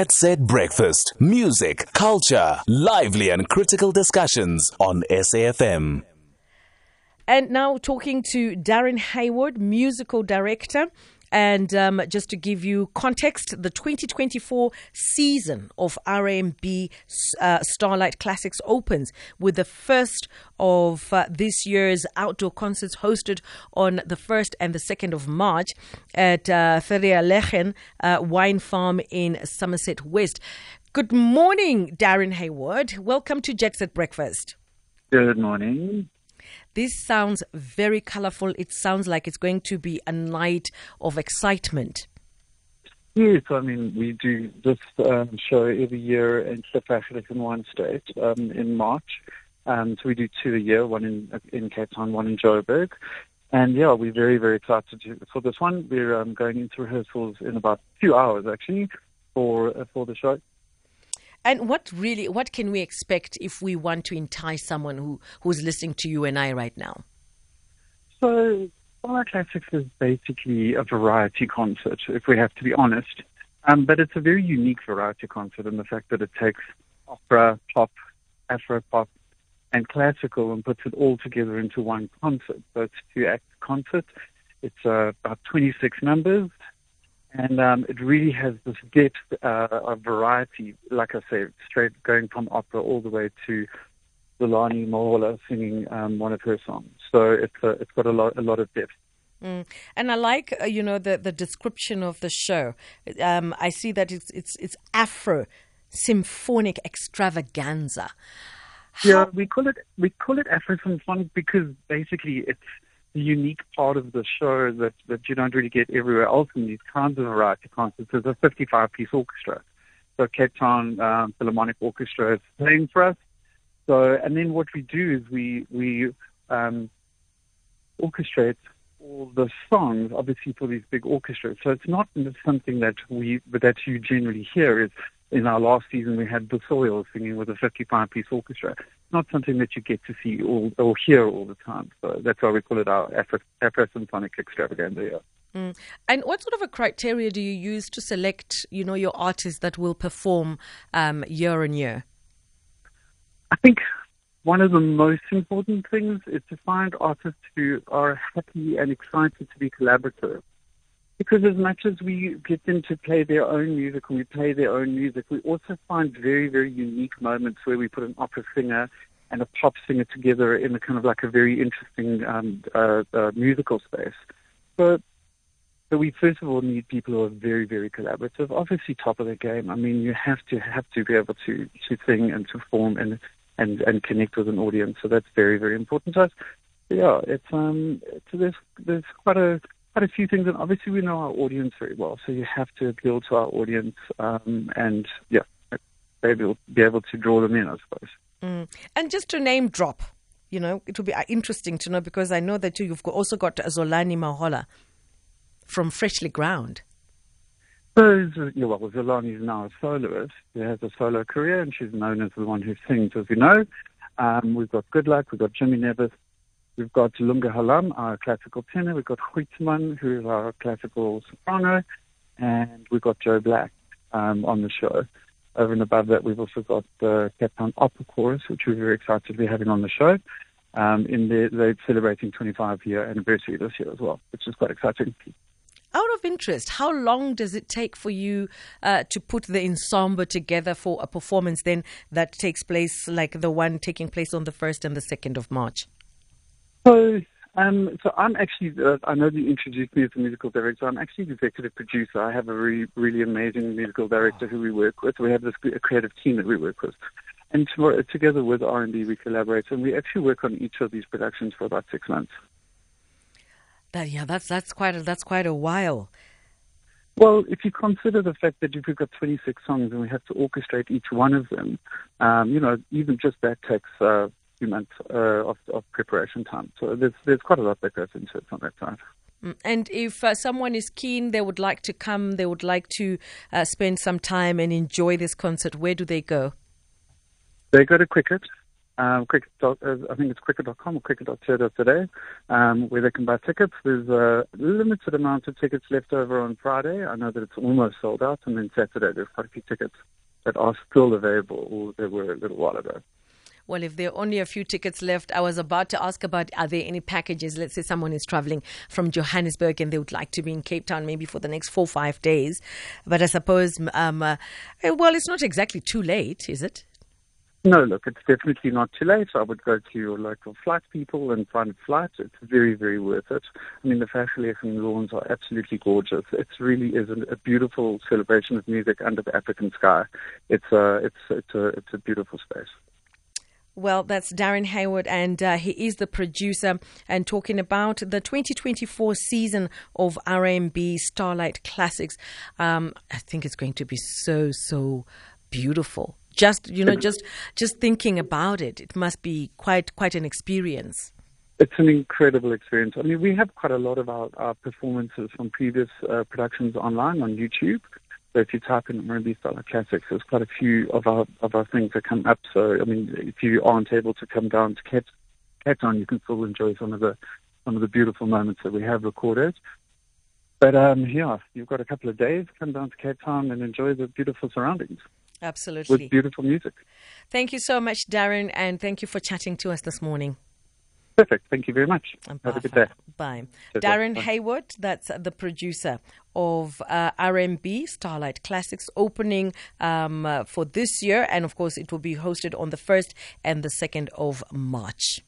Jet Set Breakfast. Music, culture, lively and critical discussions on SAFM. And now talking to Darren Hayward, musical director. And um, just to give you context, the 2024 season of RMB uh, Starlight Classics opens with the first of uh, this year's outdoor concerts hosted on the 1st and the 2nd of March at uh, Vergelegen uh, Wine Farm in Somerset West. Good morning, Darren Hayward. Welcome to Jet Set Breakfast. Good morning. This sounds very colorful. It sounds like it's going to be a night of excitement. Yes, I mean, we do this um, show every year in South Africa in one state um, in March. Um, so we do two a year, one in in Cape Town, one in Joburg. And yeah, we're very, very excited for this one. We're um, going into rehearsals in about two hours, actually, for uh, for the show. And what really, what can we expect if we want to entice someone who, who's listening to you and I right now? So, Starlight Classics is basically a variety concert, if we have to be honest. Um, but it's a very unique variety concert in the fact that it takes opera, pop, Afro pop, and classical and puts it all together into one concert. So it's a two-act concert. It's uh, about 26 numbers, and um, it really has this depth uh, of variety. Like I say, straight going from opera all the way to Zolani Mahola singing um, one of her songs. So it's uh, it's got a lot a lot of depth. Mm. And I like, uh, you know, the, the description of the show. Um, I see that it's it's it's Afro symphonic extravaganza. How- yeah, we call it we call it Afro symphonic because basically it's unique part of the show that, that you don't really get everywhere else in these kinds of variety concerts is a 55 piece orchestra. So Cape Town um, Philharmonic Orchestra is playing for us. So, and then what we do is we, we um, orchestrate all the songs, obviously for these big orchestras. So it's not something that we, that you generally hear is in our last season, we had the Soil singing with a 55 piece orchestra. Not something that you get to see all, or hear all the time. So that's why we call it our Afro, Afro Symphonic Extravaganza. Yeah. Mm. And what sort of a criteria do you use to select, you know, your artists that will perform um, year on year? I think one of the most important things is to find artists who are happy and excited to be collaborative. Because as much as we get them to play their own music and we play their own music, we also find very, very unique moments where we put an opera singer and a pop singer together in a kind of like a very interesting um, uh, uh, musical space. So, so we first of all need people who are very, very collaborative. Obviously, top of the game. I mean, you have to have to be able to to sing and to perform and and and connect with an audience. So that's very, very important to us. Yeah, it's um, it's, there's there's quite a quite a few things, and obviously we know our audience very well, so you have to appeal to our audience, um, and yeah, be able, be able to draw them in, I suppose. Mm. And just to name drop, you know, it would be uh, interesting to know because I know that you've also got Zolani Mahola from Freshly Ground. So, well, Zolani is now a soloist. She has a solo career, and she's known as the one who sings, as we know. Um, we've got Good Luck, we've got Jimmy Nevis, We've got Lunga Halam, our classical tenor. We've got Huitman, who is our classical soprano. And we've got Joe Black um, on the show. Over and above that, we've also got the Cape Town Opera Chorus, which we're very excited to be having on the show. Um, in the, they're celebrating 25 year anniversary this year as well, which is quite exciting. Out of interest, how long does it take for you uh, to put the ensemble together for a performance then that takes place like the one taking place on the 1st and the 2nd of March? So, um, so I'm actually, uh, I know you introduced me as a musical director. I'm actually the executive producer. I have a really, really amazing musical director who we work with. We have this creative team that we work with. And to, together with RMB, we collaborate, and we actually work on each of these productions for about six months. That, yeah, that's that's quite a, that's quite a while. Well, if you consider the fact that if we've got 26 songs and we have to orchestrate each one of them, um, you know, even just that takes uh, few months uh, of, of, preparation time. So there's there's quite a lot that goes into it on that side. Mm, and if uh, someone is keen, they would like to come, they would like to uh, spend some time and enjoy this concert, where do they go? They go to Quicket um, cricket. Dot, uh, I think it's cricket.com or cricket.co.today, um, where they can buy tickets. There's a limited amount of tickets left over on Friday. I know that it's almost sold out, and then Saturday there's quite a few tickets that are still available, or they were a little while ago. Well, if there are only a few tickets left, I was about to ask about are there any packages? Let's say someone is traveling from Johannesburg and they would like to be in Cape Town maybe for the next four five days. But I suppose, um, uh, well, it's not exactly too late, is it? No, look, it's definitely not too late. I would go to your local flight people and find flights. It's very, very worth it. I mean, the Fashion and lawns are absolutely gorgeous. It really is a, a, beautiful celebration of music under the African sky. It's a, it's, it's a, it's a beautiful space. Well, that's Darren Hayward, and uh, he is the producer and talking about the 2024 season of RMB Starlight Classics. Um, I think it's going to be so, so beautiful. Just you know, just just thinking about it, it must be quite quite an experience. It's an incredible experience. I mean, we have quite a lot of our, our performances from previous uh, productions online on YouTube. So if you type in RMB Starlight Classics, there's quite a few of our of our things that come up. So I mean, if you aren't able to come down to Cape, Cape Town, you can still enjoy some of the some of the beautiful moments that we have recorded. But um, yeah, you've got a couple of days. Come down to Cape Town and enjoy the beautiful surroundings. Absolutely. With beautiful music. Thank you so much, Darren, and thank you for chatting to us this morning. Perfect. Thank you very much. Have a good day. Bye. Darren Bye. Hayward, that's the producer of uh, RMB Starlight Classics opening um, uh, for this year. And of course, it will be hosted on the 1st and the 2nd of March.